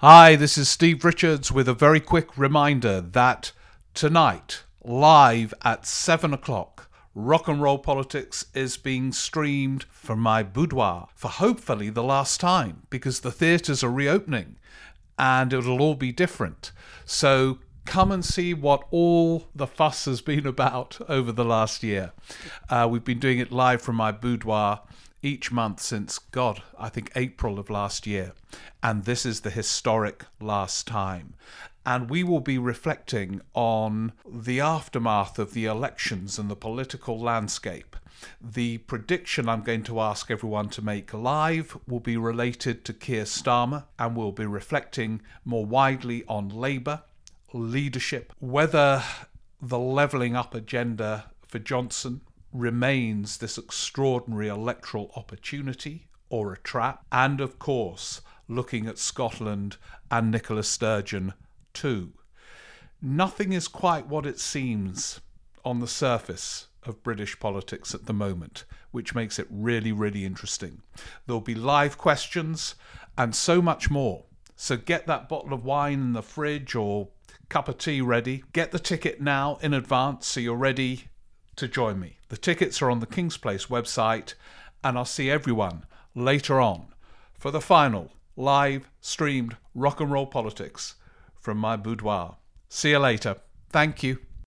Hi, this is Steve Richards with a very quick reminder that tonight, live at 7 o'clock, Rock and Roll Politics is being streamed from my boudoir for hopefully the last time because the theatres are reopening and it'll all be different. So come and see what all the fuss has been about over the last year. Uh, we've been doing it live from my boudoir each month since, God, I think April of last year. And this is the historic last time. And we will be reflecting on the aftermath of the elections and the political landscape. The prediction I'm going to ask everyone to make live will be related to Keir Starmer, and we'll be reflecting more widely on Labour, leadership, whether the levelling up agenda for Johnson remains this extraordinary electoral opportunity or a trap, and of course, looking at Scotland and Nicola Sturgeon too. Nothing is quite what it seems on the surface of British politics at the moment, which makes it really, really interesting. There'll be live questions and so much more. So get that bottle of wine in the fridge or cup of tea ready. Get the ticket now in advance so you're ready to join me. The tickets are on the Kings Place website, and I'll see everyone later on for the final live streamed rock and roll politics from my boudoir. See you later. Thank you.